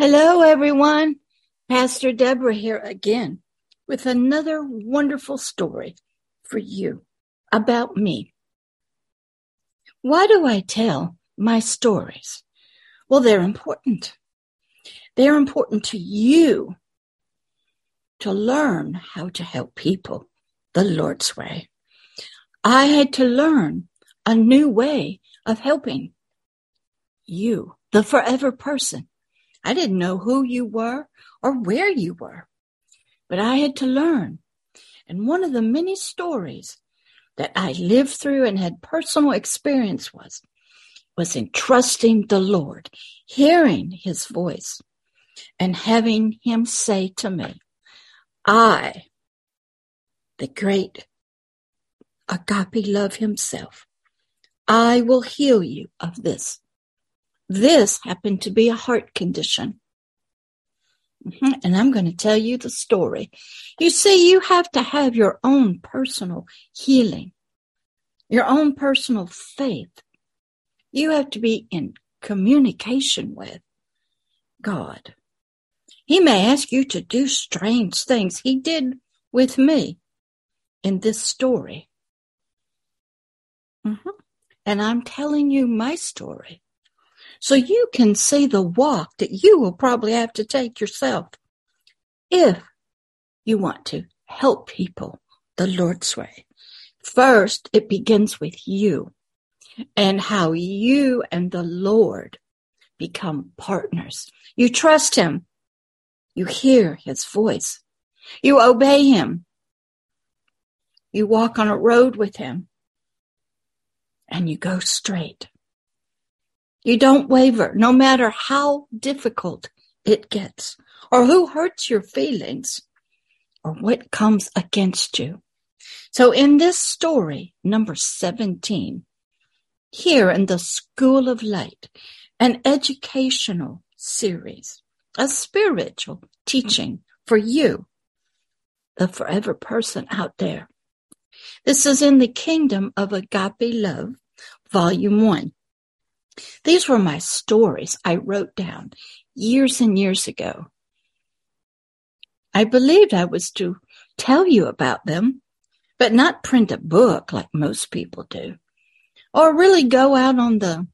Hello, everyone. Pastor Deborah here again with another wonderful story for you about me. Why do I tell my stories? Well, they're important. They're important to you to learn how to help people the Lord's way. I had to learn a new way of helping you, the forever person. I didn't know who you were or where you were, but I had to learn. And one of the many stories that I lived through and had personal experience was, was in trusting the Lord, hearing his voice and having him say to me, I, the great agape love himself, I will heal you of this. This happened to be a heart condition. Mm-hmm. And I'm going to tell you the story. You see, you have to have your own personal healing, your own personal faith. You have to be in communication with God. He may ask you to do strange things. He did with me in this story. Mm-hmm. And I'm telling you my story. So you can see the walk that you will probably have to take yourself if you want to help people the Lord's way. First, it begins with you and how you and the Lord become partners. You trust Him. You hear His voice. You obey Him. You walk on a road with Him and you go straight. You don't waver, no matter how difficult it gets, or who hurts your feelings, or what comes against you. So in this story, number 17, here in the School of Light, an educational series, a spiritual teaching for you, the forever person out there. This is in the Kingdom of Agape Love, Volume 1. These were my stories I wrote down years and years ago. I believed I was to tell you about them, but not print a book like most people do, or really go out on the,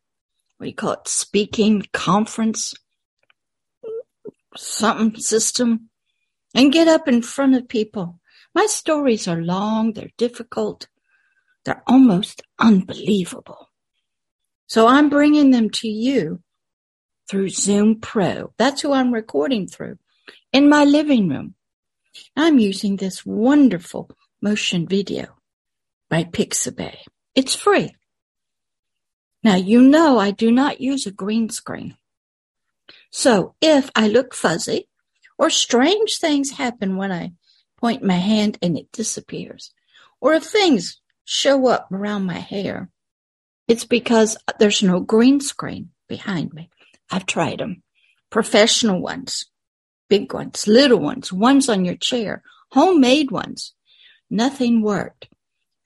what do you call it, speaking conference, something system, and get up in front of people. My stories are long, they're difficult, they're almost unbelievable. So I'm bringing them to you through Zoom Pro. That's who I'm recording through in my living room. I'm using this wonderful motion video by Pixabay. It's free. Now, you know I do not use a green screen. So if I look fuzzy or strange things happen when I point my hand and it disappears, or if things show up around my hair, it's because there's no green screen behind me. I've tried them. Professional ones, big ones, little ones, ones on your chair, homemade ones. Nothing worked.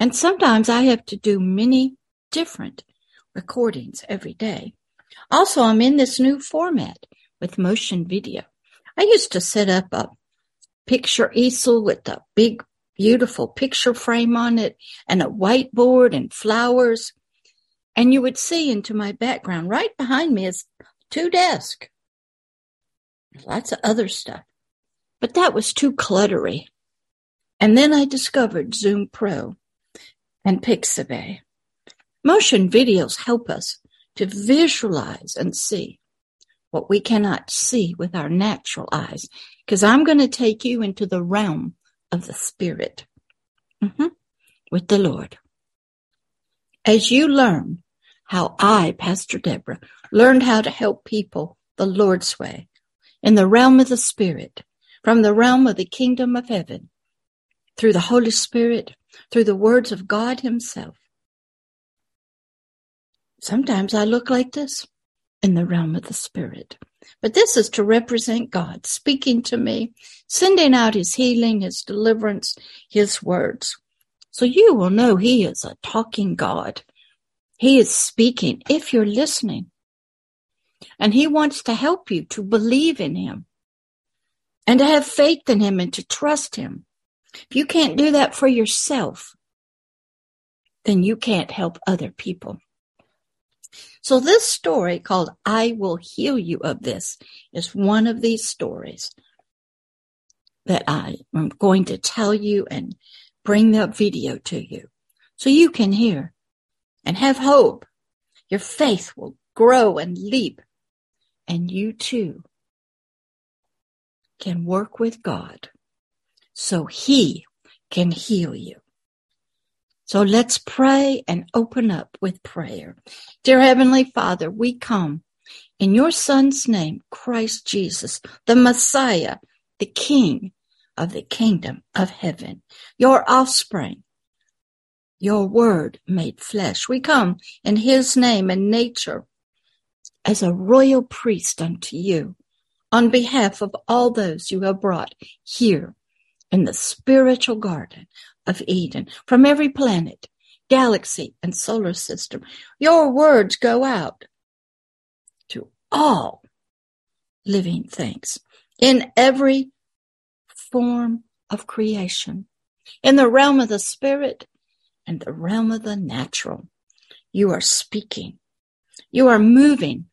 And sometimes I have to do many different recordings every day. Also, I'm in this new format with motion video. I used to set up a picture easel with a big, beautiful picture frame on it and a whiteboard and flowers and you would see into my background. Right behind me is two desks. Lots of other stuff. But that was too cluttery. And then I discovered Zoom Pro and Pixabay. Motion videos help us to visualize and see what we cannot see with our natural eyes. Because I'm going to take you into the realm of the spirit mm-hmm. with the Lord. As you learn how I, Pastor Deborah, learned how to help people the Lord's way in the realm of the Spirit, from the realm of the kingdom of heaven, through the Holy Spirit, through the words of God Himself. Sometimes I look like this in the realm of the Spirit. But this is to represent God speaking to me, sending out His healing, His deliverance, His words. So you will know He is a talking God he is speaking if you're listening. And he wants to help you to believe in him and to have faith in him and to trust him. If you can't do that for yourself, then you can't help other people. So this story called I Will Heal You of This is one of these stories that I am going to tell you and bring the video to you so you can hear and have hope. Your faith will grow and leap and you too can work with God so he can heal you. So let's pray and open up with prayer. Dear Heavenly Father, we come in your Son's name, Christ Jesus, the Messiah, the King of the kingdom of heaven, your offspring, your word made flesh. We come in his name and nature as a royal priest unto you on behalf of all those you have brought here in the spiritual garden of Eden from every planet, galaxy, and solar system. Your words go out to all living things in every form of creation, in the realm of the spirit and the realm of the natural. You are speaking. You are moving.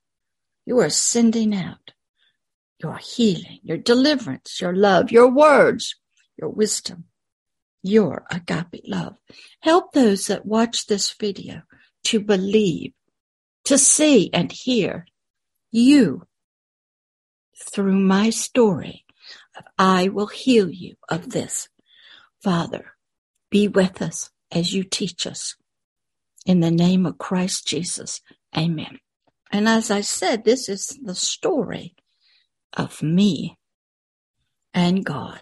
You are sending out your healing, your deliverance, your love, your words, your wisdom, your agape love. Help those that watch this video to believe, to see and hear you through my story of I will heal you of this. Father, be with us as you teach us. In the name of Christ Jesus, amen. And as I said, this is the story of me and God.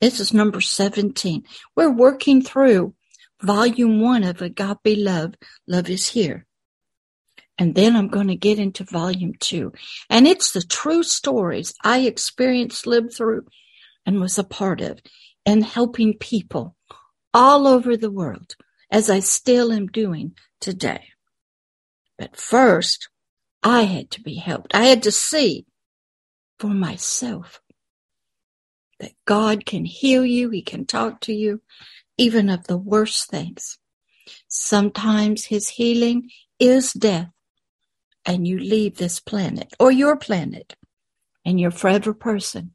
This is number 17. We're working through volume one of Agape Love. Love is here. And then I'm going to get into volume two. And it's the true stories I experienced, lived through, and was a part of in helping people all over the world as I still am doing today. But first, I had to be helped. I had to see for myself that God can heal you. He can talk to you even of the worst things. Sometimes his healing is death and you leave this planet or your planet and your forever person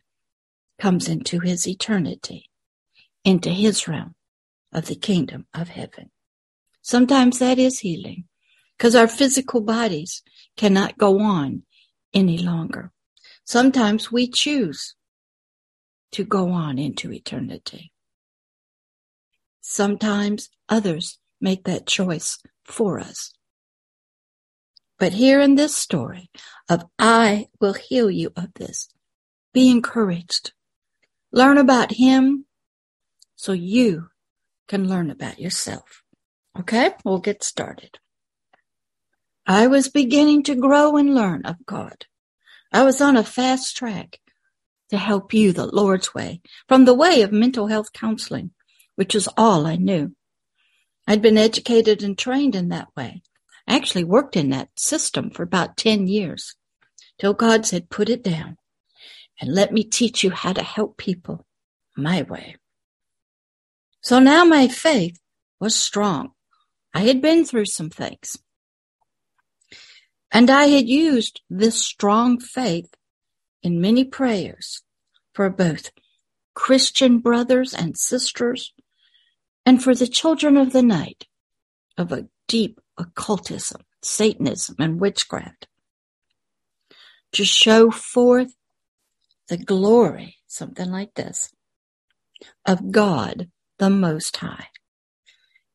comes into his eternity, into his realm of the kingdom of heaven. Sometimes that is healing because our physical bodies cannot go on any longer. Sometimes we choose to go on into eternity. Sometimes others make that choice for us. But here in this story of I will heal you of this, be encouraged. Learn about him so you can learn about yourself. Okay, we'll get started. I was beginning to grow and learn of God. I was on a fast track to help you the Lord's way from the way of mental health counseling, which is all I knew. I'd been educated and trained in that way. I actually worked in that system for about 10 years till God said, put it down and let me teach you how to help people my way. So now my faith was strong. I had been through some things. And I had used this strong faith in many prayers for both Christian brothers and sisters and for the children of the night of a deep occultism, Satanism, and witchcraft to show forth the glory, something like this, of God the Most High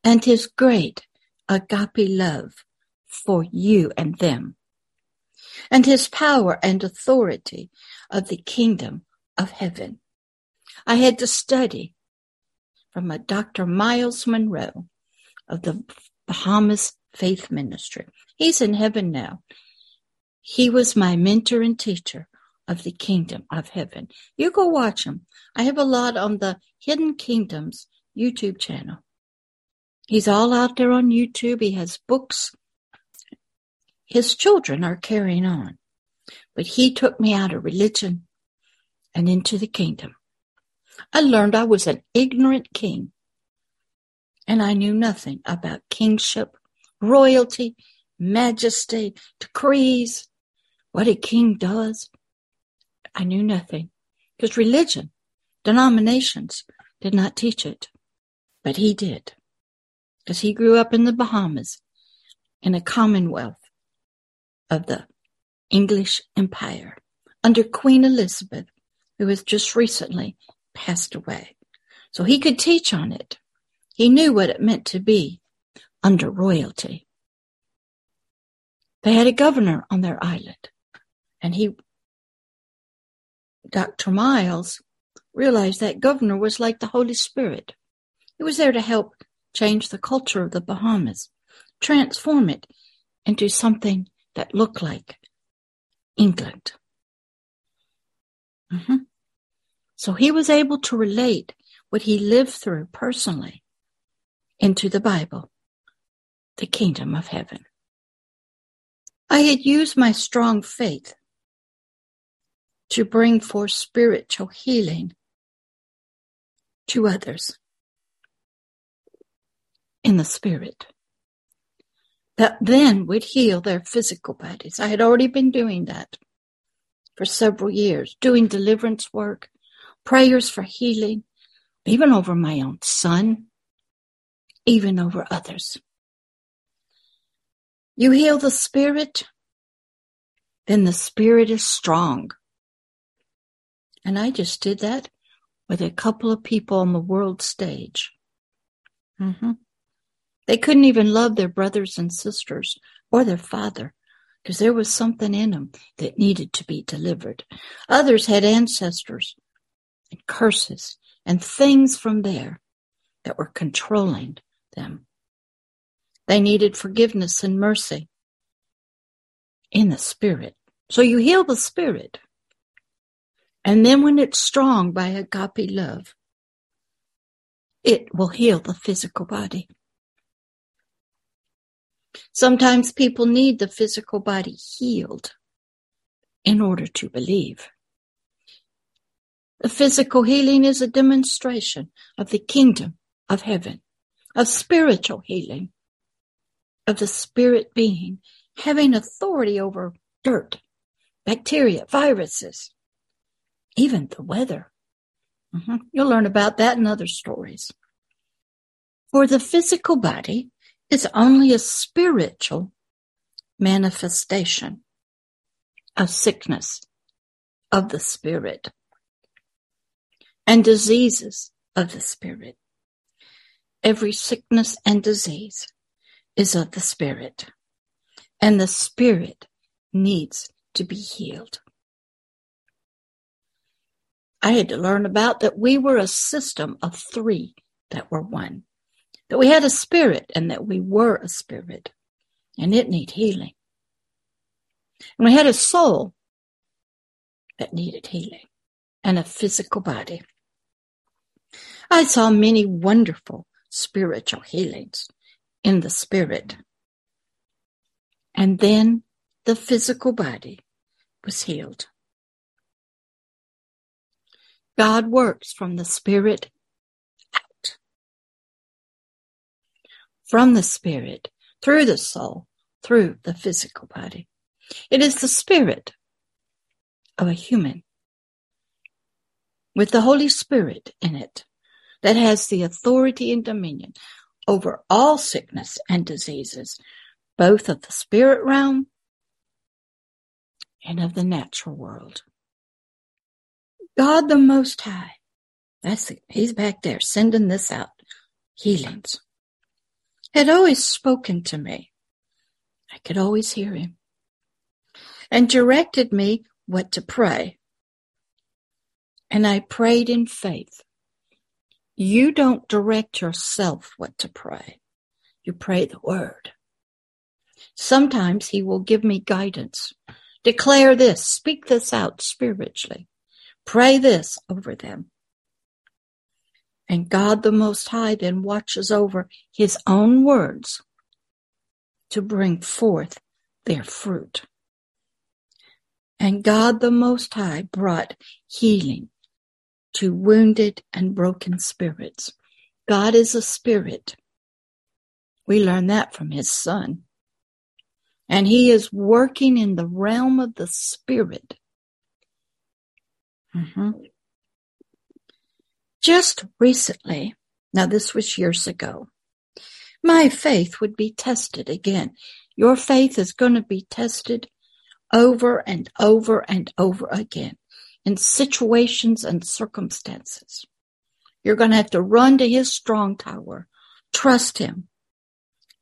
and His great agape love for you and them and his power and authority of the kingdom of heaven. I had to study from a Dr. Myles Munroe of the Bahamas Faith Ministry. He's in heaven now. He was my mentor and teacher of the kingdom of heaven. You go watch him. I have a lot on the Hidden Kingdoms YouTube channel. He's all out there on YouTube. He has books his children are carrying on But he took me out of religion and into the kingdom. I learned I was an ignorant king and I knew nothing about kingship, royalty, majesty, decrees, what a king does. I knew nothing because religion, denominations did not teach it, but he did because he grew up in the Bahamas in a commonwealth of the English Empire under Queen Elizabeth, who has just recently passed away. So he could teach on it. He knew what it meant to be under royalty. They had a governor on their island, and he, Dr. Myles, realized that governor was like the Holy Spirit. He was there to help change the culture of the Bahamas, transform it into something that looked like England. Mm-hmm. So he was able to relate what he lived through personally into the Bible, the kingdom of heaven. I had used my strong faith to bring forth spiritual healing to others in the spirit that then would heal their physical bodies. I had already been doing that for several years, doing deliverance work, prayers for healing, even over my own son, even over others. You heal the spirit, then the spirit is strong. And I just did that with a couple of people on the world stage. Mm-hmm. They couldn't even love their brothers and sisters or their father because there was something in them that needed to be delivered. Others had ancestors and curses and things from there that were controlling them. They needed forgiveness and mercy in the spirit. So you heal the spirit. And then when it's strong by agape love, it will heal the physical body. Sometimes people need the physical body healed in order to believe. The physical healing is a demonstration of the kingdom of heaven, of spiritual healing, of the spirit being having authority over dirt, bacteria, viruses, even the weather. Mm-hmm. You'll learn about that in other stories. For the physical body is only a spiritual manifestation of sickness of the spirit and diseases of the spirit. Every sickness and disease is of the spirit and the spirit needs to be healed. I had to learn about that we were a system of three that were one that we had a spirit and that we were a spirit and it needed healing. And we had a soul that needed healing and a physical body. I saw many wonderful spiritual healings in the spirit. And then the physical body was healed. God works from the spirit from the spirit, through the soul, through the physical body. It is the spirit of a human with the Holy Spirit in it that has the authority and dominion over all sickness and diseases, both of the spirit realm and of the natural world. God the Most High, that's it. He's back there sending this out. Healings had always spoken to me. I could always hear him and directed me what to pray. And I prayed in faith. You don't direct yourself what to pray. You pray the word. Sometimes he will give me guidance. Declare this, speak this out spiritually. Pray this over them. And God the Most High then watches over his own words to bring forth their fruit. And God the Most High brought healing to wounded and broken spirits. God is a spirit. We learn that from his son. And he is working in the realm of the spirit. Mm-hmm. Just recently, now this was years ago, my faith would be tested again. Your faith is going to be tested over and over and over again in situations and circumstances. You're going to have to run to his strong tower, trust him,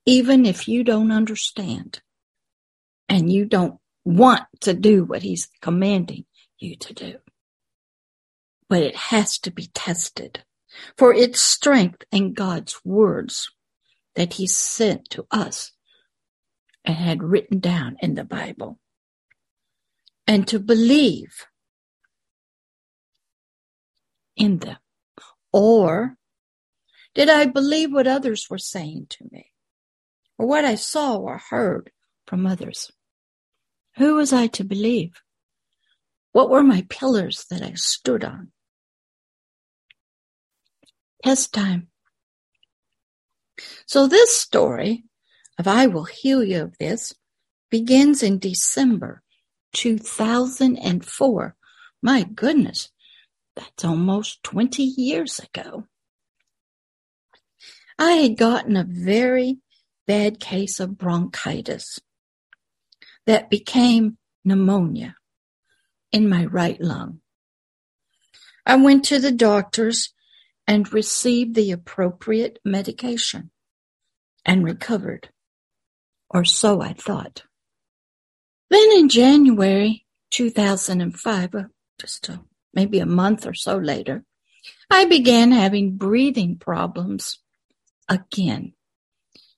even if you don't understand and you don't want to do what he's commanding you to do. But it has to be tested for its strength in God's words that he sent to us and had written down in the Bible. And to believe in them. Or did I believe what others were saying to me? Or what I saw or heard from others? Who was I to believe? What were my pillars that I stood on? Test time. So this story of I will heal you of this begins in December 2004. My goodness, that's almost 20 years ago. I had gotten a very bad case of bronchitis that became pneumonia in my right lung. I went to the doctors and received the appropriate medication and recovered, or so I thought. Then in January 2005, uh, just a, maybe a month or so later, I began having breathing problems again.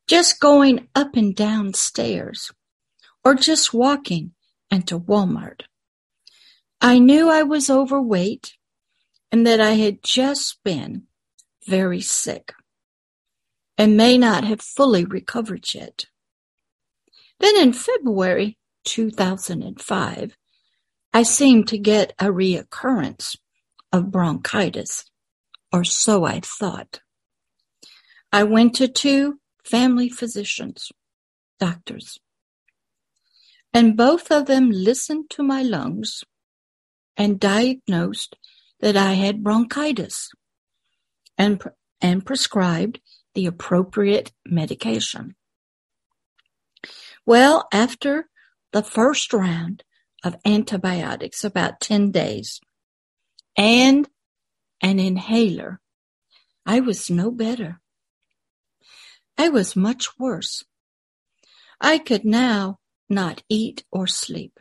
Just going up and down stairs or just walking into Walmart. I knew I was overweight and that I had just been very sick and may not have fully recovered yet. Then in February 2005, I seemed to get a reoccurrence of bronchitis, or so I thought. I went to two family physicians, doctors, and both of them listened to my lungs and diagnosed that I had bronchitis and, and prescribed the appropriate medication. Well, after the first round of antibiotics, about 10 days, and an inhaler, I was no better. I was much worse. I could now not eat or sleep.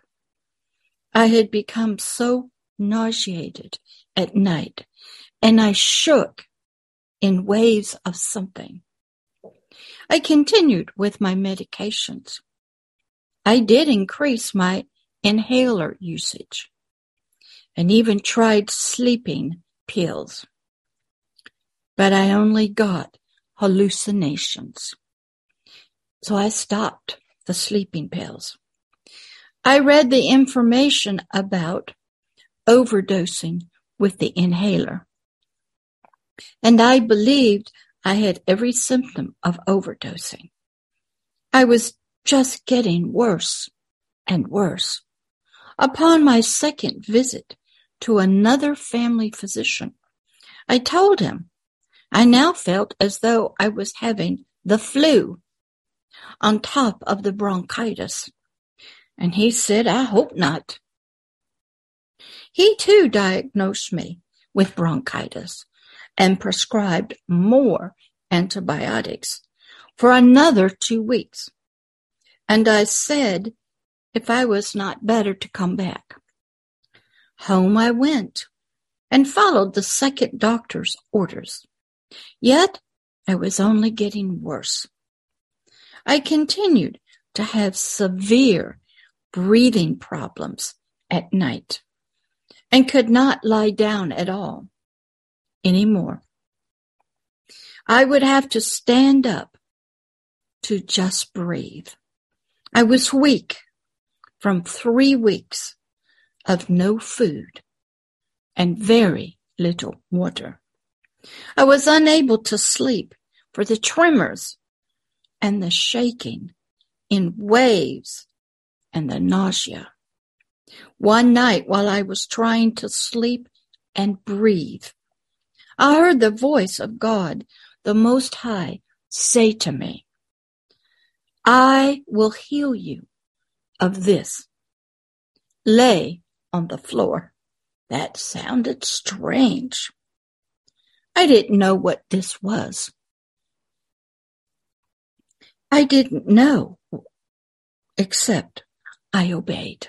I had become so nauseated at night and I shook in waves of something. I continued with my medications. I did increase my inhaler usage and even tried sleeping pills, but I only got hallucinations. So I stopped the sleeping pills. I read the information about overdosing with the inhaler. And I believed I had every symptom of overdosing. I was just getting worse and worse. Upon my second visit to another family physician, I told him I now felt as though I was having the flu on top of the bronchitis. And he said, I hope not. He too diagnosed me with bronchitis and prescribed more antibiotics for another two weeks. And I said, if I was not better to come back. Home I went and followed the second doctor's orders. Yet I was only getting worse. I continued to have severe breathing problems at night and could not lie down at all anymore. I would have to stand up to just breathe. I was weak from three weeks of no food and very little water. I was unable to sleep for the tremors and the shaking in waves and the nausea. One night while I was trying to sleep and breathe, I heard the voice of God, the Most High, say to me, I will heal you of this. Lay on the floor. That sounded strange. I didn't know what this was. I didn't know, except I obeyed.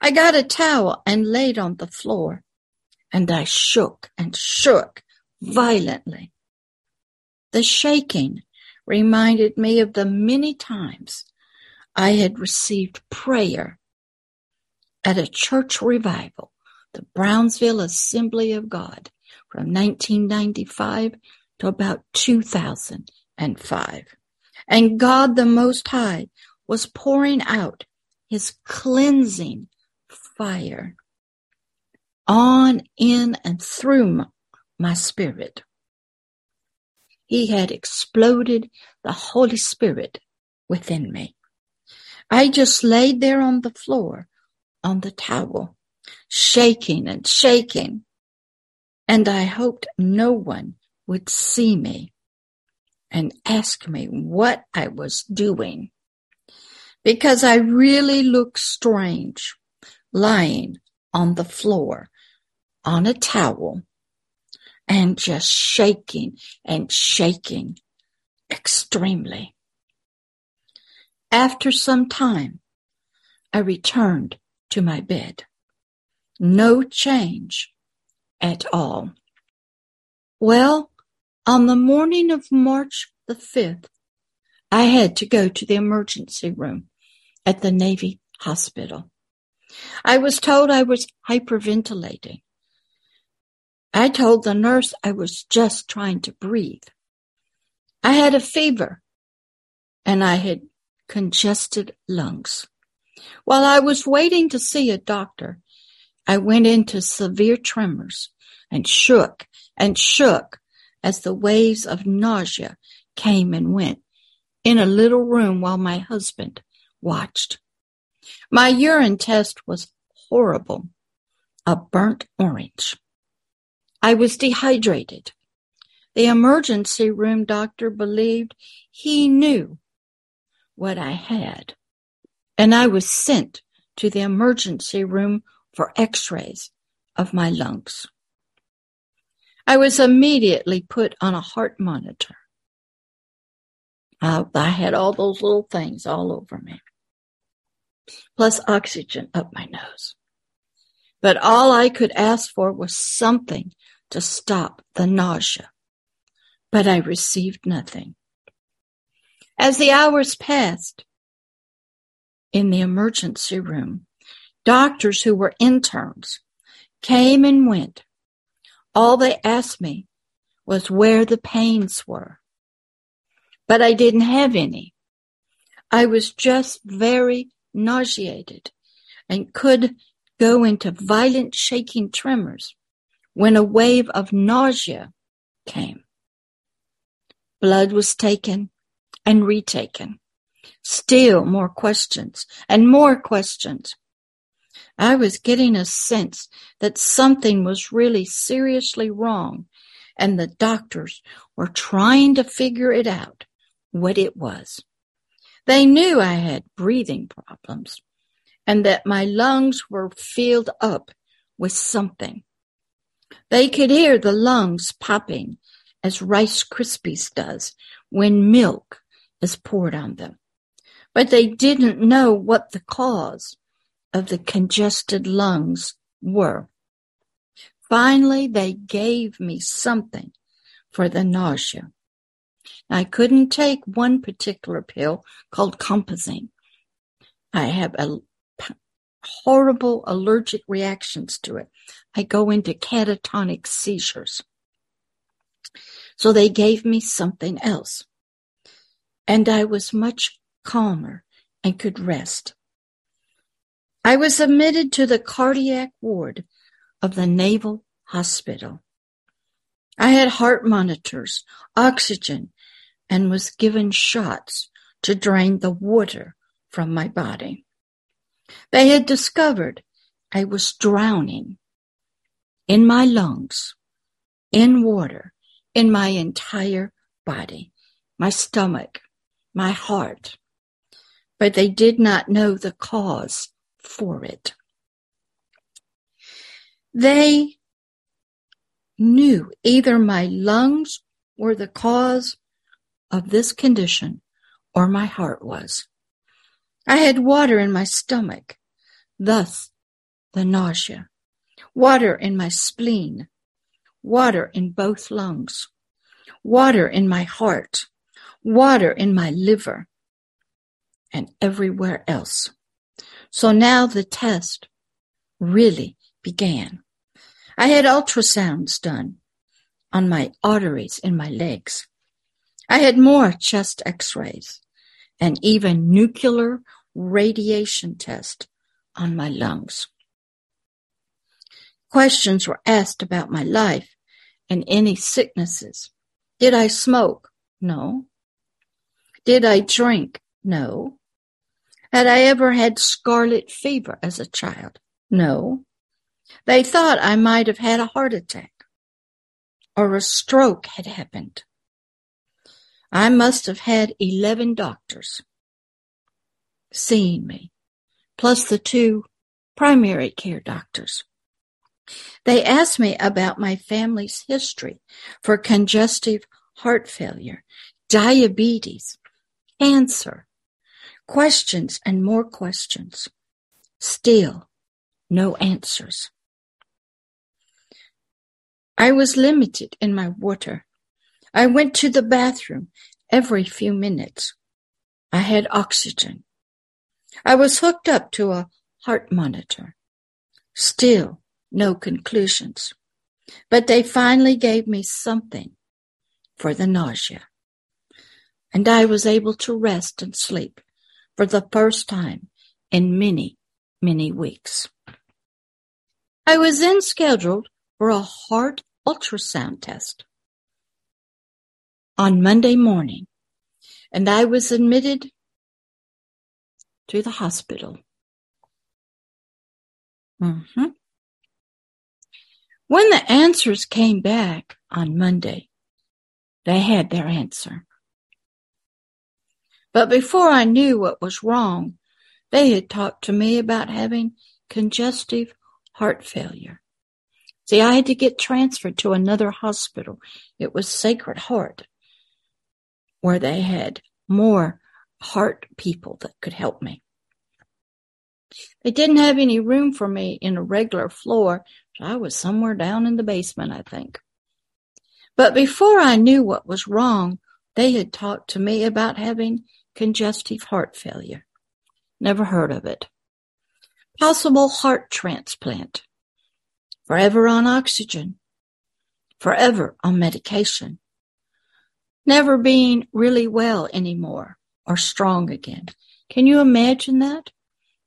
I got a towel and laid on the floor, and I shook and shook violently. The shaking reminded me of the many times I had received prayer at a church revival, the Brownsville Assembly of God, from 1995 to about 2005. And God the Most High was pouring out his cleansing fire on, in, and through my spirit. He had exploded the Holy Spirit within me. I just laid there on the floor, on the towel, shaking and shaking, and I hoped no one would see me and ask me what I was doing because I really looked strange lying on the floor on a towel and just shaking and shaking extremely. After some time, I returned to my bed. No change at all. Well, on the morning of March the 5th, I had to go to the emergency room at the Navy hospital. I was told I was hyperventilating. I told the nurse I was just trying to breathe. I had a fever and I had congested lungs. While I was waiting to see a doctor, I went into severe tremors and shook and shook as the waves of nausea came and went in a little room while my husband watched. My urine test was horrible, a burnt orange. I was dehydrated. The emergency room doctor believed he knew what I had, and I was sent to the emergency room for x-rays of my lungs. I was immediately put on a heart monitor. I, I had all those little things all over me, plus oxygen up my nose. But all I could ask for was something to stop the nausea. But I received nothing. As the hours passed in the emergency room, doctors who were interns came and went all they asked me was where the pains were. But I didn't have any. I was just very nauseated and could go into violent shaking tremors when a wave of nausea came. Blood was taken and retaken. Still more questions and more questions. I was getting a sense that something was really seriously wrong, and the doctors were trying to figure it out, what it was. They knew I had breathing problems and that my lungs were filled up with something. They could hear the lungs popping as Rice Krispies does when milk is poured on them. But they didn't know what the cause of the congested lungs were. Finally, they gave me something for the nausea. I couldn't take one particular pill called Compazine. I have a horrible allergic reactions to it. I go into catatonic seizures. So they gave me something else. And I was much calmer and could rest. I was admitted to the cardiac ward of the Naval Hospital. I had heart monitors, oxygen, and was given shots to drain the water from my body. They had discovered I was drowning in my lungs, in water, in my entire body, my stomach, my heart. But they did not know the cause for it. They knew either my lungs were the cause of this condition or my heart was. I had water in my stomach, thus the nausea, water in my spleen, water in both lungs, water in my heart, water in my liver, and everywhere else. So now the test really began. I had ultrasounds done on my arteries in my legs. I had more chest x-rays and even nuclear radiation test on my lungs. Questions were asked about my life and any sicknesses. Did I smoke? No. Did I drink? No. Had I ever had scarlet fever as a child? No. They thought I might have had a heart attack or a stroke had happened. I must have had 11 doctors seeing me, plus the two primary care doctors. They asked me about my family's history for congestive heart failure, diabetes, cancer, questions and more questions. Still, no answers. I was limited in my water. I went to the bathroom every few minutes. I had oxygen. I was hooked up to a heart monitor. Still, no conclusions. But they finally gave me something for the nausea. And I was able to rest and sleep for the first time in many, many weeks. I was then scheduled for a heart ultrasound test on Monday morning, and I was admitted to the hospital. Mm-hmm. When the answers came back on Monday, they had their answer. But before I knew what was wrong, they had talked to me about having congestive heart failure. See, I had to get transferred to another hospital. It was Sacred Heart, where they had more heart people that could help me. They didn't have any room for me in a regular floor. So I was somewhere down in the basement, I think. But before I knew what was wrong, they had talked to me about having congestive heart failure. Never heard of it. Possible heart transplant. Forever on oxygen. Forever on medication. Never being really well anymore or strong again. Can you imagine that?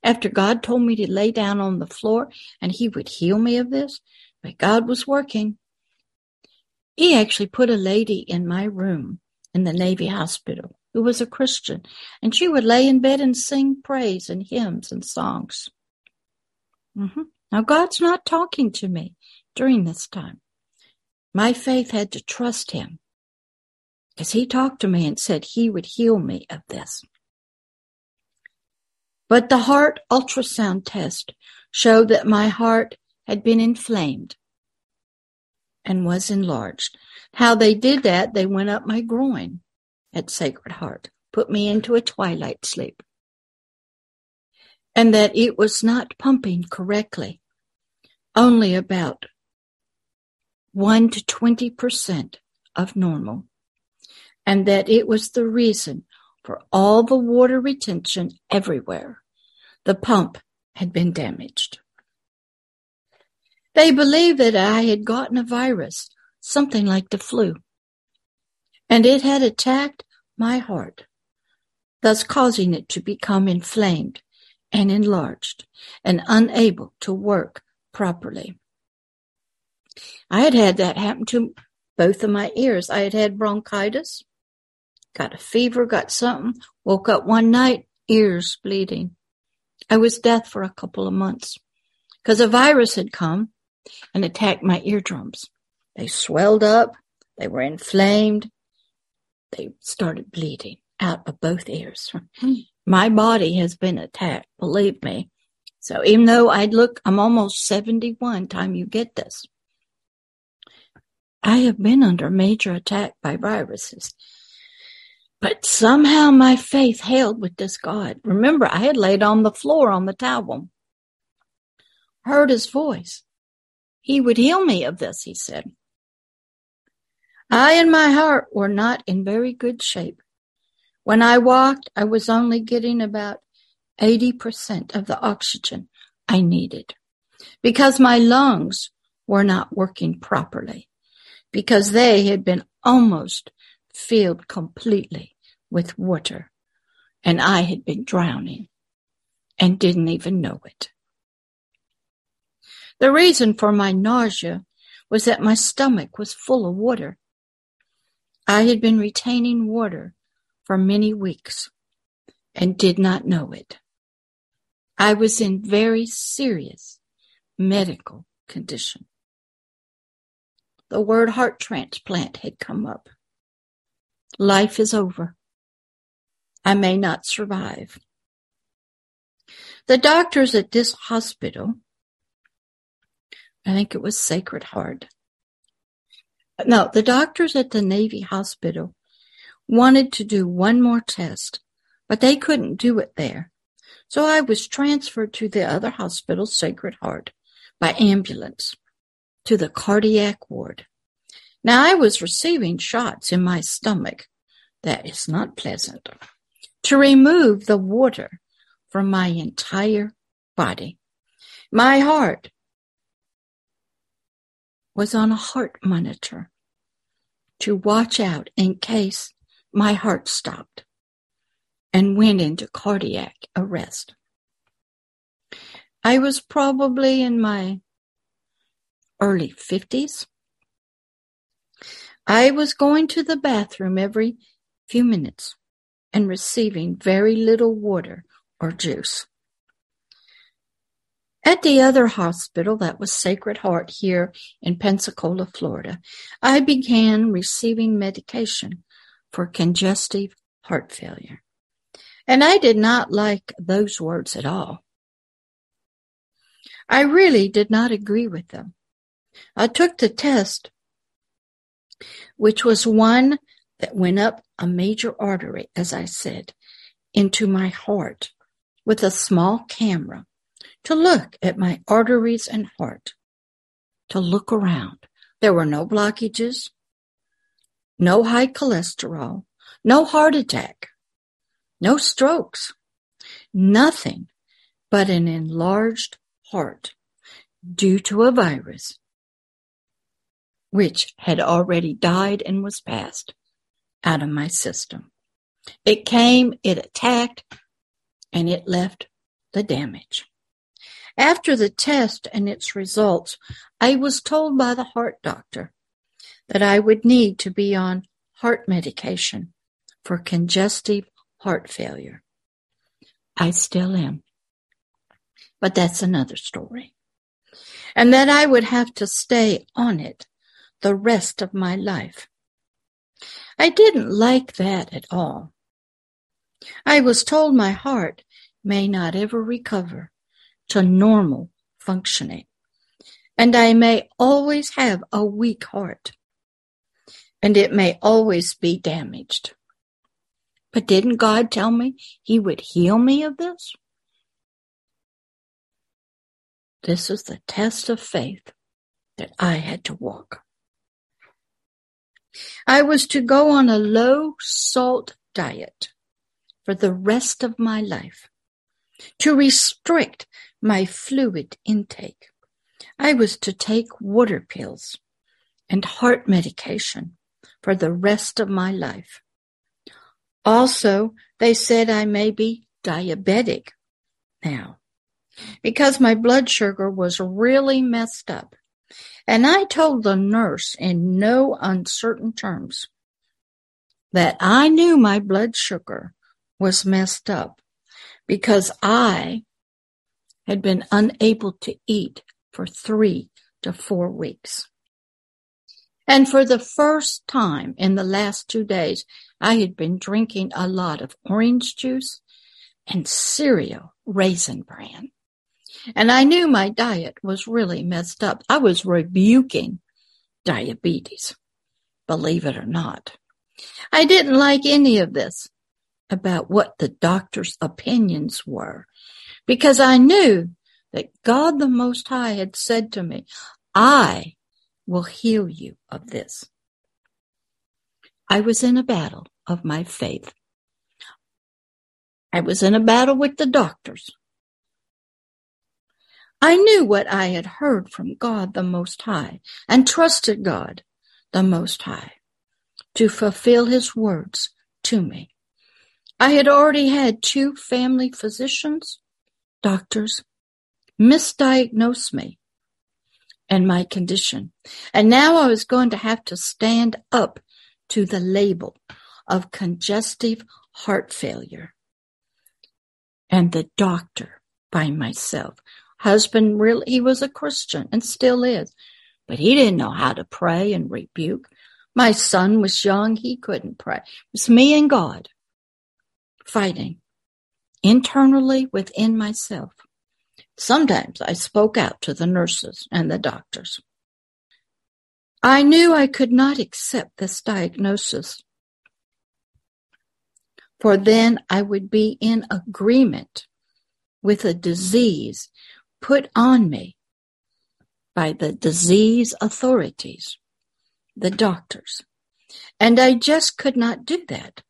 after God told me to lay down on the floor and he would heal me of this, but God was working. He actually put a lady in my room in the Navy hospital who was a Christian, and she would lay in bed and sing praise and hymns and songs. Mm-hmm. Now, God's not talking to me during this time. My faith had to trust him because he talked to me and said he would heal me of this. But the heart ultrasound test showed that my heart had been inflamed and was enlarged. How they did that, they went up my groin at Sacred Heart, put me into a twilight sleep. And that it was not pumping correctly, only about 1 to 20% of normal. And that it was the reason for all the water retention everywhere. The pump had been damaged. They believed that I had gotten a virus, something like the flu, and it had attacked my heart, thus causing it to become inflamed and enlarged and unable to work properly. I had had that happen to both of my ears. I had had bronchitis, got a fever, got something, woke up one night, ears bleeding. I was deaf for a couple of months because a virus had come and attacked my eardrums. They swelled up, they were inflamed, they started bleeding out of both ears. My body has been attacked, believe me. So even though I look, I'm almost 71 time you get this. I have been under major attack by viruses. But somehow my faith held with this God. Remember, I had laid on the floor on the towel, heard his voice. He would heal me of this, he said. I and my heart were not in very good shape. When I walked, I was only getting about 80% of the oxygen I needed because my lungs were not working properly because they had been almost filled completely with water and I had been drowning and didn't even know it. The reason for my nausea was that my stomach was full of water. I had been retaining water for many weeks and did not know it. I was in very serious medical condition the word heart transplant had come up. Life is over. I may not survive. The doctors at this hospital, I think it was Sacred Heart. No, the doctors at the Navy hospital wanted to do one more test, but they couldn't do it there. So I was transferred to the other hospital, Sacred Heart, by ambulance to the cardiac ward. Now I was receiving shots in my stomach. That is not pleasant. To remove the water from my entire body. My heart was on a heart monitor to watch out in case my heart stopped and went into cardiac arrest. I was probably in my early 50s. I was going to the bathroom every few minutes and receiving very little water or juice. At the other hospital, that was Sacred Heart here in Pensacola, Florida, I began receiving medication for congestive heart failure. And I did not like those words at all. I really did not agree with them. I took the test, which was one that went up a major artery, as I said, into my heart with a small camera to look at my arteries and heart, to look around. There were no blockages, no high cholesterol, no heart attack, no strokes, nothing but an enlarged heart due to a virus which had already died and was passed out of my system. It came, it attacked, and it left the damage. After the test and its results, I was told by the heart doctor that I would need to be on heart medication for congestive heart failure. I still am. But that's another story. And that I would have to stay on it the rest of my life. I didn't like that at all. I was told my heart may not ever recover to normal functioning, and I may always have a weak heart, and it may always be damaged. But didn't God tell me He would heal me of this? This is the test of faith that I had to walk. I was to go on a low salt diet for the rest of my life, to restrict my fluid intake. I was to take water pills and heart medication for the rest of my life. Also, they said I may be diabetic. now because my blood sugar was really messed up. And I told the nurse in no uncertain terms that I knew my blood sugar was messed up because I had been unable to eat for three to four weeks. And for the first time in the last two days, I had been drinking a lot of orange juice and cereal raisin bran. And I knew my diet was really messed up. I was rebuking diabetes, believe it or not. I didn't like any of this about what the doctor's opinions were because I knew that God the Most High had said to me, I will heal you of this. I was in a battle of my faith. I was in a battle with the doctors. I knew what I had heard from God the Most High and trusted God the Most High to fulfill his words to me. I had already had two family physicians, doctors, misdiagnose me and my condition. And now I was going to have to stand up to the label of congestive heart failure. And the doctor by myself. Husband really, he was a Christian and still is, but he didn't know how to pray and rebuke. My son was young. He couldn't pray. It was me and God fighting internally within myself. Sometimes I spoke out to the nurses and the doctors. I knew I could not accept this diagnosis, for then I would be in agreement with a disease put on me by the disease authorities, the doctors. And I just could not do that.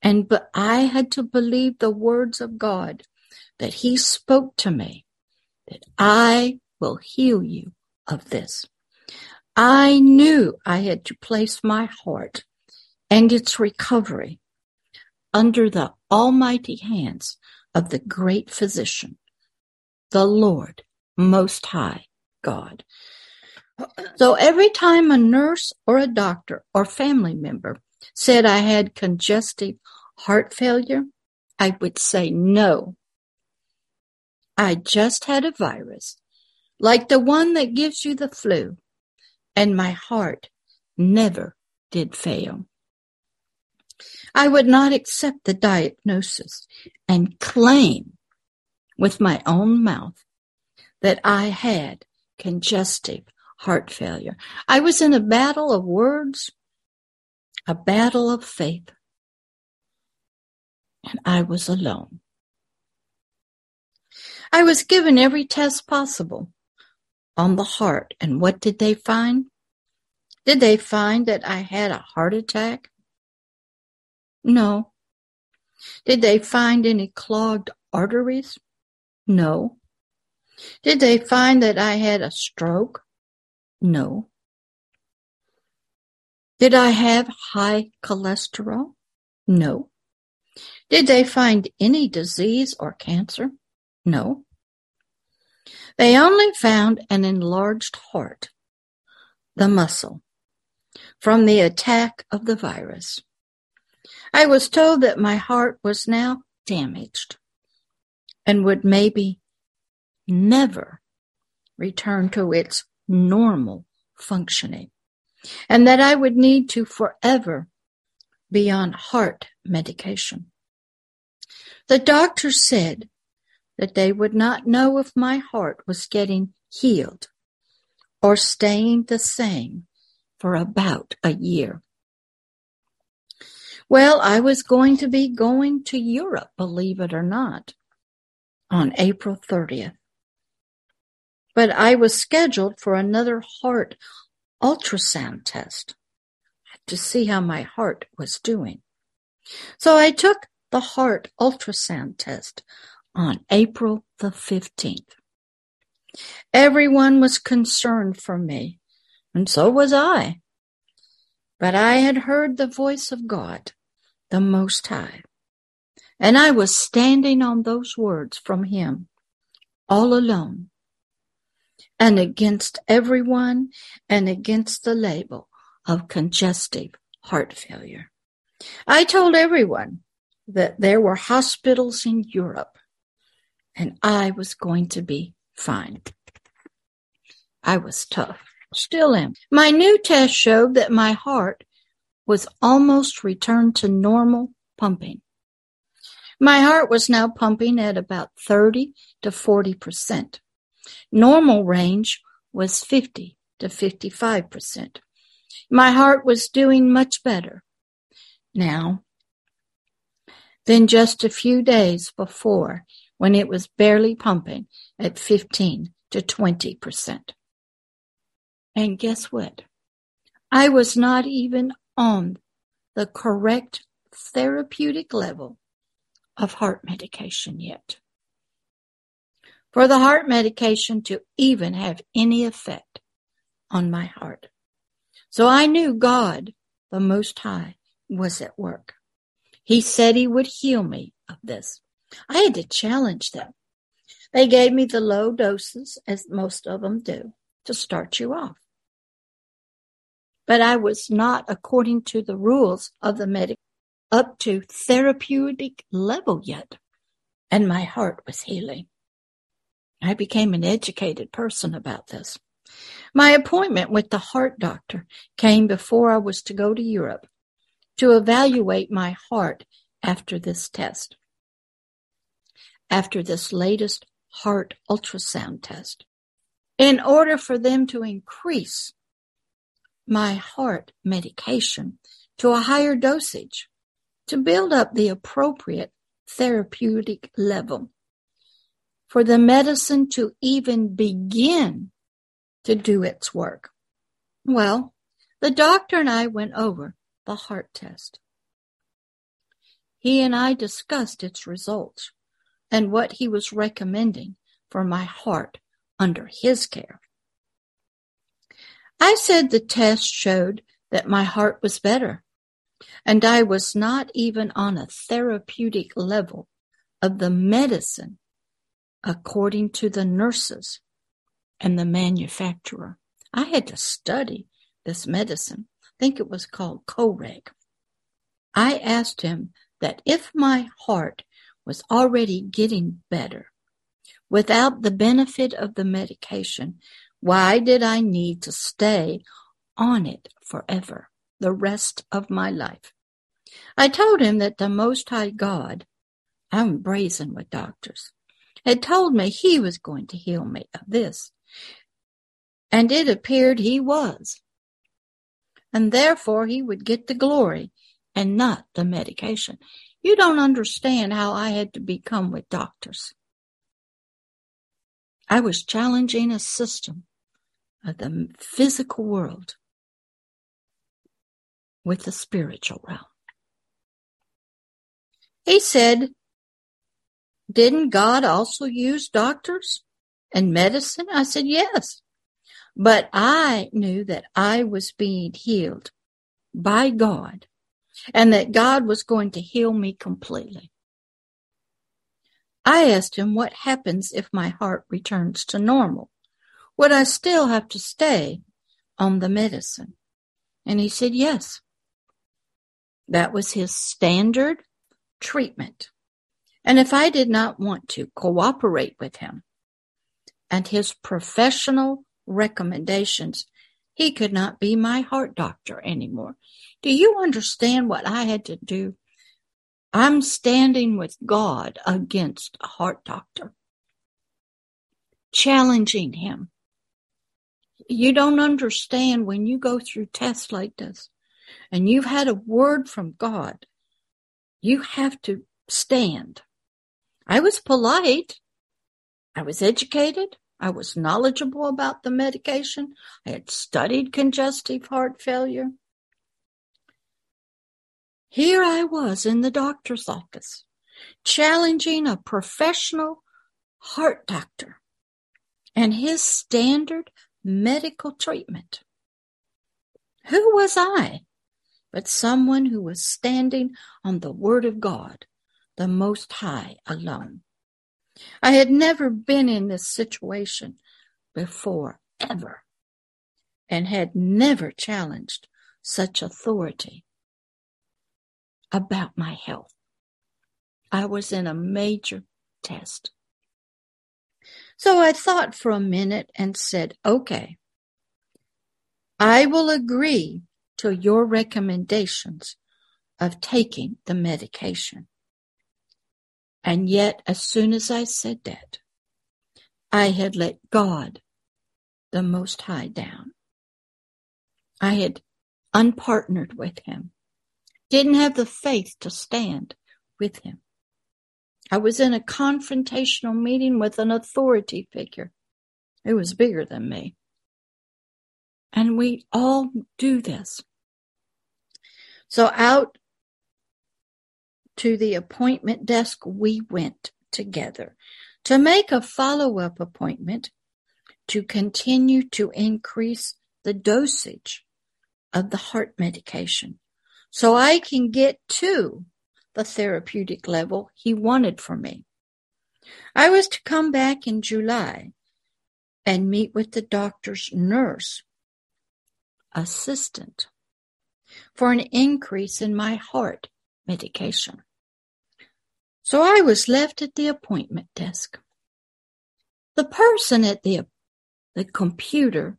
And but I had to believe the words of God that he spoke to me that I will heal you of this. I knew I had to place my heart and its recovery under the almighty hands of the great physician, the Lord Most High God. So every time a nurse or a doctor or family member said I had congestive heart failure, I would say no. I just had a virus, like the one that gives you the flu, and my heart never did fail. I would not accept the diagnosis and claim with my own mouth that I had congestive heart failure. I was in a battle of words, a battle of faith, and I was alone. I was given every test possible on the heart, and what did they find? Did they find that I had a heart attack? No. Did they find any clogged arteries? No. Did they find that I had a stroke? No. Did I have high cholesterol? No. Did they find any disease or cancer? No. They only found an enlarged heart, the muscle, from the attack of the virus. I was told that my heart was now damaged and would maybe never return to its normal functioning, and that I would need to forever be on heart medication. The doctor said that they would not know if my heart was getting healed or staying the same for about a year. Well, I was going to be going to Europe, believe it or not, on April 30th. But I was scheduled for another heart ultrasound test to see how my heart was doing. So I took the heart ultrasound test on April the 15th. Everyone was concerned for me, and so was I. But I had heard the voice of God, the Most High, And I was standing on those words from him, all alone, and against everyone and against the label of congestive heart failure. I told everyone that there were hospitals in Europe and I was going to be fine. I was tough, still am. My new test showed that my heart was almost returned to normal pumping. My heart was now pumping at about 30 to 40%. Normal range was 50 to 55%. My heart was doing much better now than just a few days before when it was barely pumping at 15 to 20%. And guess what? I was not even on the correct therapeutic level of heart medication yet. For the heart medication to even have any effect on my heart. So I knew God, the Most High, was at work. He said he would heal me of this. I had to challenge them. They gave me the low doses, as most of them do, to start you off. But I was not according to the rules of the medic up to therapeutic level yet. And my heart was healing. I became an educated person about this. My appointment with the heart doctor came before I was to go to Europe to evaluate my heart after this test, after this latest heart ultrasound test, in order for them to increase my heart medication to a higher dosage to build up the appropriate therapeutic level for the medicine to even begin to do its work. Well, the doctor and I went over the heart test. He and I discussed its results and what he was recommending for my heart under his care. I said the test showed that my heart was better, and I was not even on a therapeutic level of the medicine according to the nurses and the manufacturer. I had to study this medicine I think it was called Coreg. I asked him that if my heart was already getting better without the benefit of the medication, why did I need to stay on it forever, the rest of my life? I told him that the Most High God, I'm brazen with doctors, had told me he was going to heal me of this. And it appeared he was and therefore he would get the glory and not the medication. You don't understand how I had to become with doctors. I was challenging a system of the physical world with the spiritual realm. He said, Didn't God also use doctors and medicine? I said, Yes. But I knew that I was being healed by God and that God was going to heal me completely. I asked him what happens if my heart returns to normal. Would I still have to stay on the medicine? And he said yes. That was his standard treatment. And if I did not want to cooperate with him and his professional recommendations, he could not be my heart doctor anymore. Do you understand what I had to do? I'm standing with God against a heart doctor, challenging him. You don't understand when you go through tests like this and you've had a word from God, you have to stand. I was polite. I was educated. I was knowledgeable about the medication. I had studied congestive heart failure. Here I was in the doctor's office, challenging a professional heart doctor and his standard medical treatment. Who was I but someone who was standing on the Word of God the Most High alone. I had never been in this situation before, ever, and had never challenged such authority about my health. I was in a major test. So I thought for a minute and said, okay, I will agree to your recommendations of taking the medication. And yet, as soon as I said that, I had let God, the Most High, down. I had unpartnered with Him, didn't have the faith to stand with Him. I was in a confrontational meeting with an authority figure who was bigger than me. And we all do this. So out to the appointment desk we went together to make a follow up appointment to continue to increase the dosage of the heart medication so I can get to the therapeutic level he wanted for me. I was to come back in July and meet with the doctor's nurse assistant for an increase in my heart medication. So I was left at the appointment desk. The person at the, the computer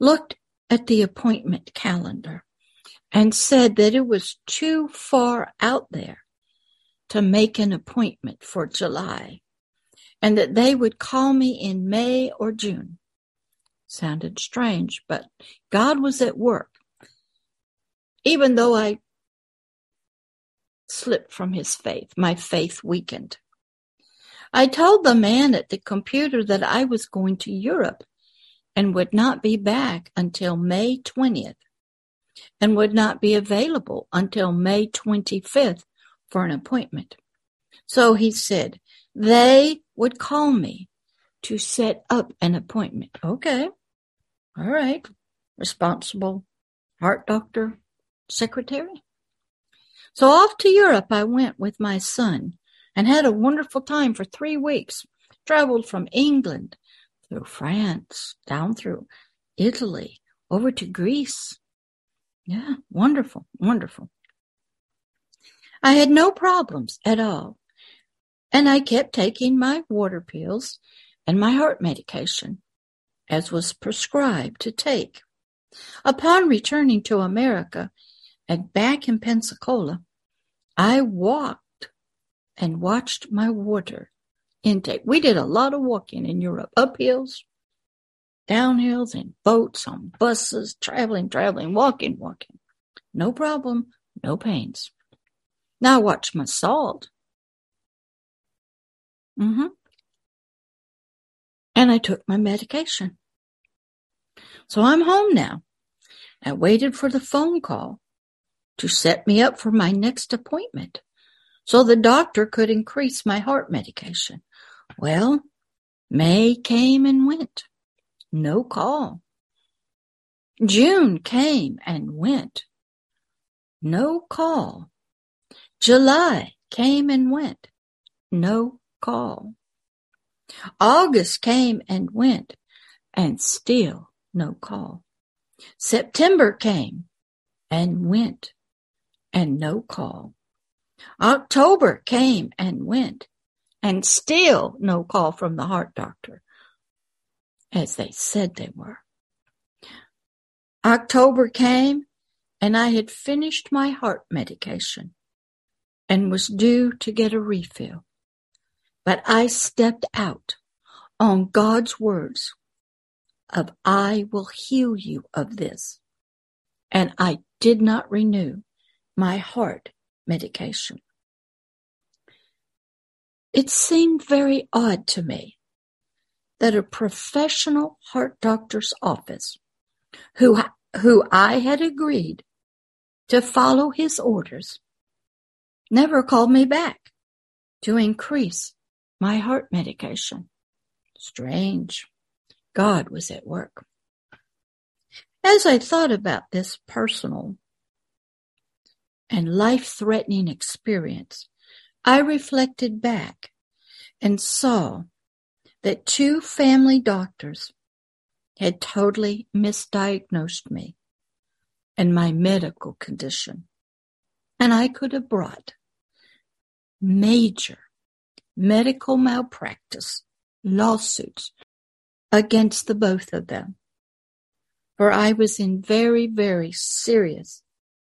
looked at the appointment calendar and said that it was too far out there to make an appointment for July and that they would call me in May or June. Sounded strange, but God was at work. Even though I slipped from his faith, my faith weakened. I told the man at the computer that I was going to Europe and would not be back until May 20th and would not be available until May 25th for an appointment. So he said they would call me to set up an appointment. Okay. All right. Responsible heart doctor secretary. So off to Europe I went with my son and had a wonderful time for three weeks. Traveled from England through France, down through Italy, over to Greece. Yeah, wonderful, wonderful. I had no problems at all. And I kept taking my water pills and my heart medication as was prescribed to take. Upon returning to America and back in Pensacola, I walked and watched my water intake. We did a lot of walking in Europe, up hills, down hills, in boats, on buses, traveling, traveling, walking, walking. No problem, no pains. Now watch my salt. Mm-hmm. And I took my medication. So I'm home now. I waited for the phone call to set me up for my next appointment so the doctor could increase my heart medication. Well, May came and went. No call. June came and went. No call. July came and went. No call. August came and went and still no call. September came and went and no call. October came and went and still no call from the heart doctor as they said they were. October came and I had finished my heart medication and was due to get a refill. But I stepped out on God's words of I will heal you of this. And I did not renew my heart medication. It seemed very odd to me that a professional heart doctor's office who, who I had agreed to follow his orders never called me back to increase my heart medication. Strange. God was at work. As I thought about this personal and life threatening experience, I reflected back and saw that two family doctors had totally misdiagnosed me and my medical condition. And I could have brought major medical malpractice lawsuits against the both of them. For I was in very, very serious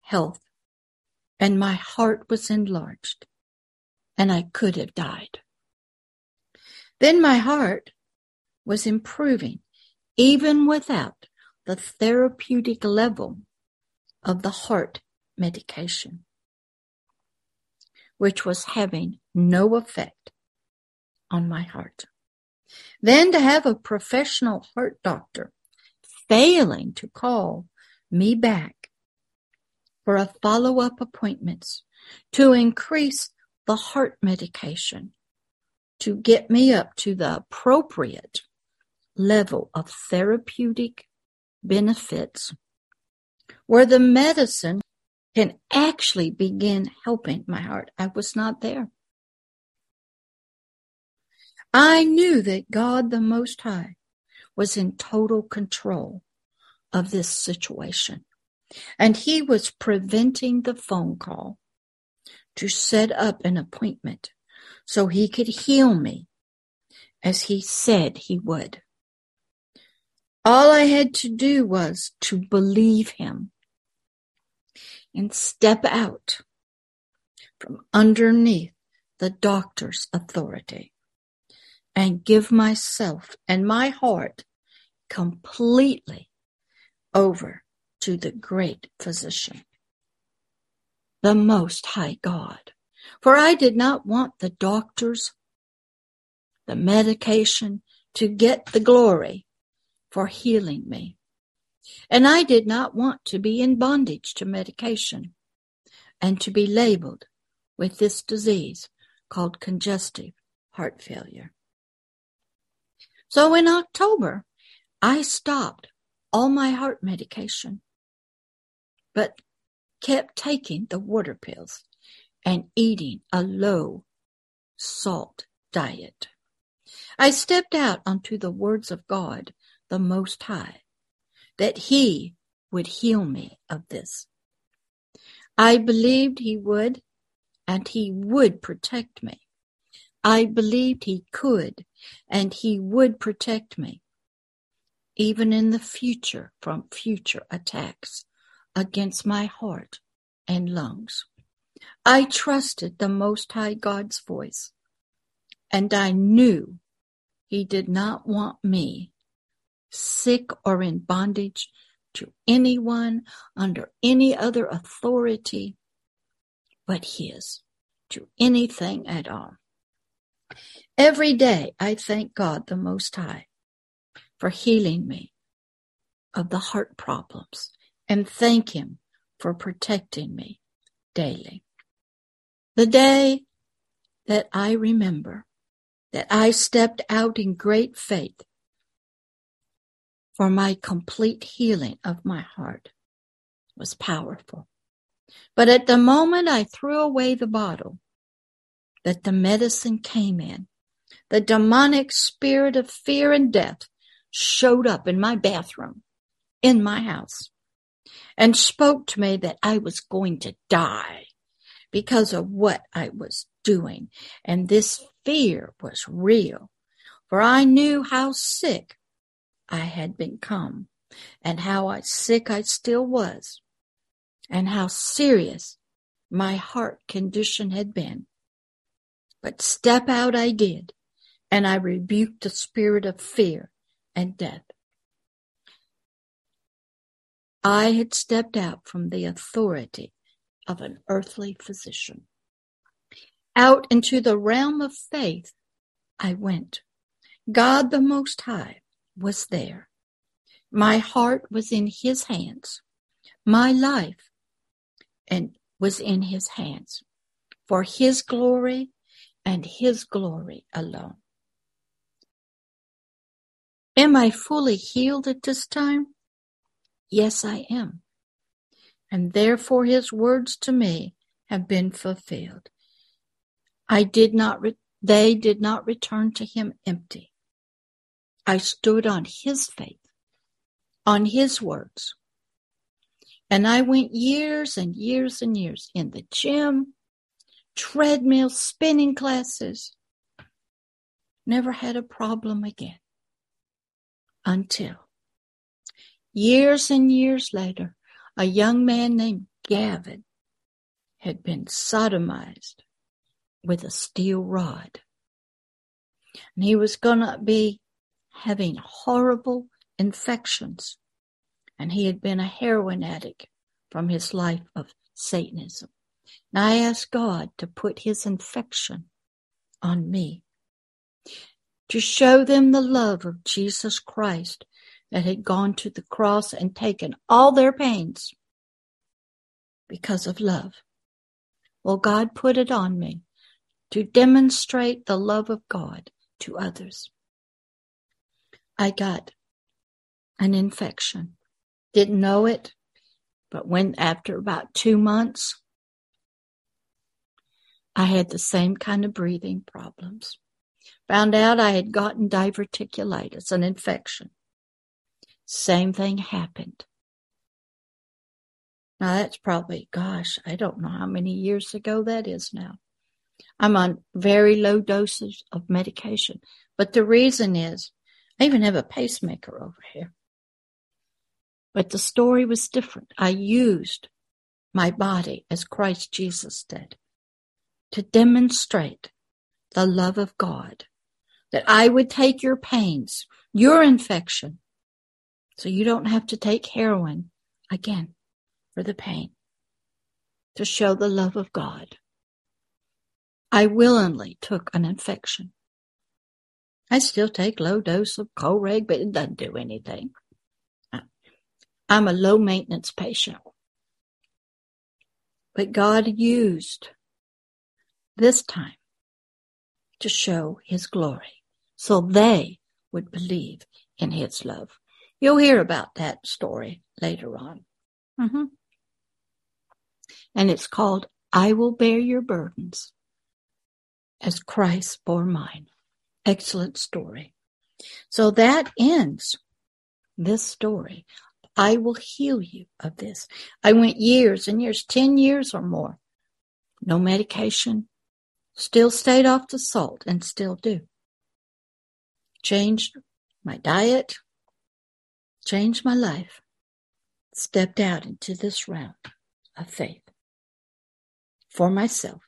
health and my heart was enlarged and I could have died. Then my heart was improving even without the therapeutic level of the heart medication, which was having no effect on my heart. Then to have a professional heart doctor failing to call me back for a follow-up appointments to increase the heart medication to get me up to the appropriate level of therapeutic benefits where the medicine can actually begin helping my heart. I was not there. I knew that God the Most High was in total control of this situation. And he was preventing the phone call to set up an appointment so he could heal me as he said he would. All I had to do was to believe him and step out from underneath the doctor's authority and give myself and my heart completely over to the great physician, the most high God. For I did not want the doctors, the medication to get the glory for healing me. And I did not want to be in bondage to medication and to be labeled with this disease called congestive heart failure. So in October, I stopped all my heart medication, but kept taking the water pills and eating a low salt diet. I stepped out onto the words of God, the Most High, that He would heal me of this. I believed He would, and He would protect me. I believed He could, and He would protect me, even in the future from future attacks against my heart and lungs. I trusted the Most High God's voice, and I knew He did not want me sick or in bondage to anyone under any other authority but His, to anything at all. Every day I thank God the Most High for healing me of the heart problems and thank Him for protecting me daily. The day that I remember that I stepped out in great faith for my complete healing of my heart was powerful. But at the moment I threw away the bottle that the medicine came in, the demonic spirit of fear and death showed up in my bathroom, in my house, and spoke to me that I was going to die because of what I was doing. And this fear was real, for I knew how sick I had become and how sick I still was and how serious my heart condition had been. But step out I did and I rebuked the spirit of fear and death. I had stepped out from the authority of an earthly physician. Out into the realm of faith I went. God the Most High was there. My heart was in his hands. My life and was in his hands for his glory and his glory alone. Am I fully healed at this time? Yes, I am. And therefore his words to me have been fulfilled. I did not, re- they did not return to him empty. I stood on his faith, on his words. And I went years and years and years in the gym, treadmill, spinning classes. Never had a problem again until years and years later, a young man named Gavin had been sodomized with a steel rod. And he was going to be having horrible infections. And he had been a heroin addict from his life of Satanism. And I asked God to put his infection on me to show them the love of Jesus Christ that had gone to the cross and taken all their pains because of love. Well, God put it on me to demonstrate the love of God to others. I got an infection. Didn't know it, but when after about two months, I had the same kind of breathing problems. Found out I had gotten diverticulitis, an infection. Same thing happened. Now that's probably, gosh, I don't know how many years ago that is now. I'm on very low doses of medication. But the reason is, I even have a pacemaker over here. But the story was different. I used my body as Christ Jesus did to demonstrate the love of God, that I would take your pains, your infection, so you don't have to take heroin again for the pain, to show the love of God. I willingly took an infection. I still take low dose of Coreg, but it doesn't do anything. I'm a low maintenance patient. But God used this time to show his glory so they would believe in his love. You'll hear about that story later on. Mm-hmm. And it's called I Will Bear Your Burdens as Christ bore mine. Excellent story. So that ends this story. I will heal you of this. I went years and years, 10 years or more. No medication. Still stayed off the salt and still do. Changed my diet. Changed my life. Stepped out into this realm of faith for myself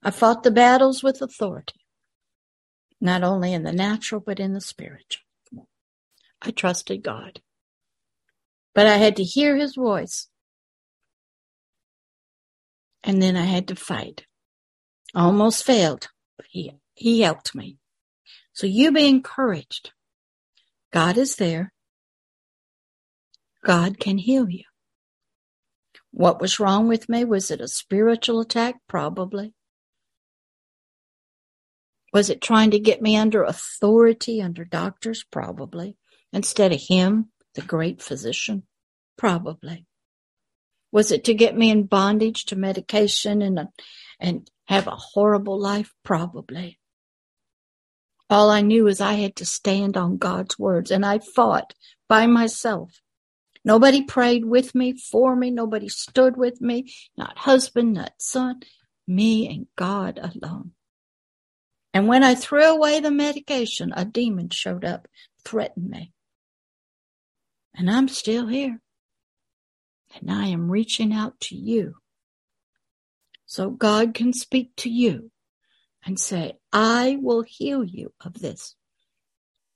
I fought the battles with authority, not only in the natural, but in the spiritual. I trusted God. But I had to hear his voice. And then I had to fight. Almost failed, but he, he helped me. So you be encouraged. God is there. God can heal you. What was wrong with me? Was it a spiritual attack? Probably. Was it trying to get me under authority under doctors? Probably. Instead of him, the great physician? Probably. Was it to get me in bondage to medication and, and have a horrible life? Probably. All I knew is I had to stand on God's words and I fought by myself. Nobody prayed with me, for me. Nobody stood with me. Not husband, not son. Me and God alone. And when I threw away the medication, a demon showed up, threatened me. And I'm still here. And I am reaching out to you. So God can speak to you and say, I will heal you of this.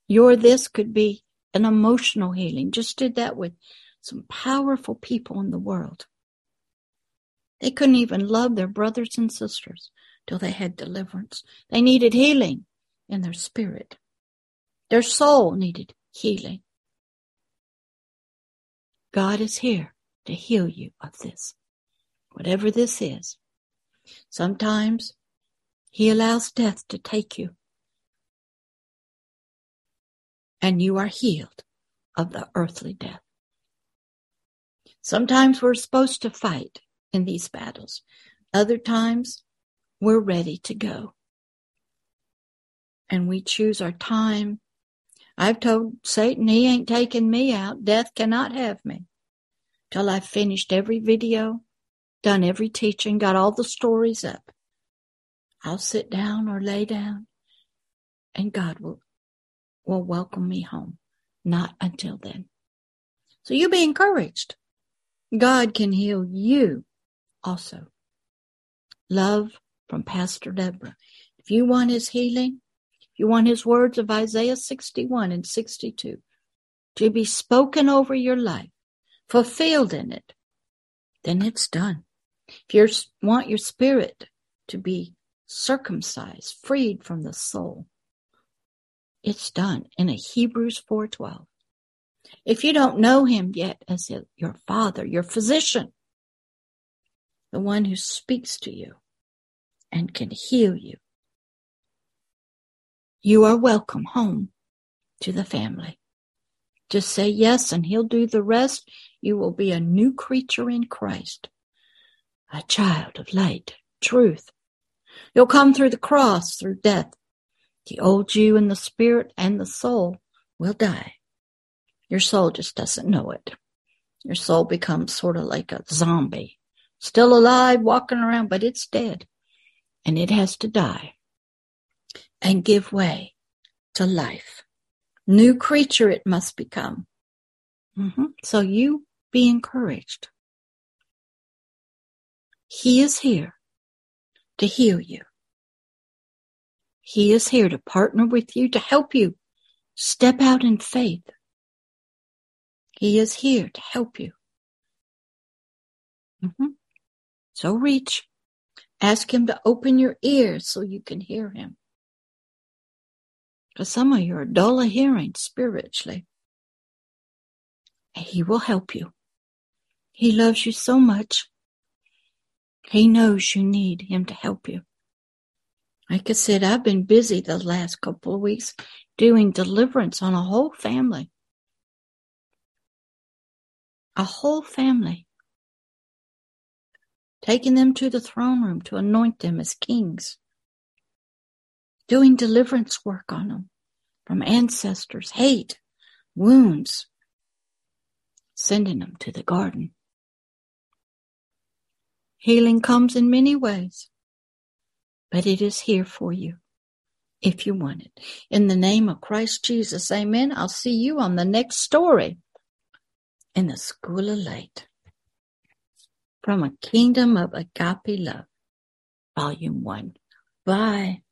Your this could be an emotional healing. Just did that with some powerful people in the world. They couldn't even love their brothers and sisters till they had deliverance. They needed healing in their spirit. Their soul needed healing. God is here to heal you of this, whatever this is. Sometimes he allows death to take you and you are healed of the earthly death. Sometimes we're supposed to fight in these battles. Other times we're ready to go and we choose our time. I've told Satan he ain't taking me out. Death cannot have me till I've finished every video, done every teaching, got all the stories up. I'll sit down or lay down and God will, will welcome me home. Not until then. So you be encouraged. God can heal you also. Love from Pastor Deborah. If you want his healing, if you want his words of Isaiah 61 and 62 to be spoken over your life, fulfilled in it, then it's done. If you want your spirit to be circumcised, freed from the soul, it's done in a Hebrews 4:12. If you don't know him yet as your father, your physician, the one who speaks to you and can heal you, you are welcome home to the family. Just say yes and he'll do the rest. You will be a new creature in Christ, a child of light, truth. You'll come through the cross, through death. The old you and the spirit and the soul will die. Your soul just doesn't know it. Your soul becomes sort of like a zombie, still alive, walking around, but it's dead. And it has to die and give way to life. New creature it must become. Mm-hmm. So you be encouraged. He is here to heal you. He is here to partner with you, to help you step out in faith he is here to help you. Mm-hmm. So reach. Ask him to open your ears so you can hear him. Because some of you are dull of hearing spiritually. And he will help you. He loves you so much. He knows you need him to help you. Like I said, I've been busy the last couple of weeks doing deliverance on a whole family a whole family, taking them to the throne room to anoint them as kings, doing deliverance work on them from ancestors, hate, wounds, sending them to the garden. Healing comes in many ways, but it is here for you if you want it. In the name of Christ Jesus, amen. I'll see you on the next story in the school of light from a kingdom of agape love volume one bye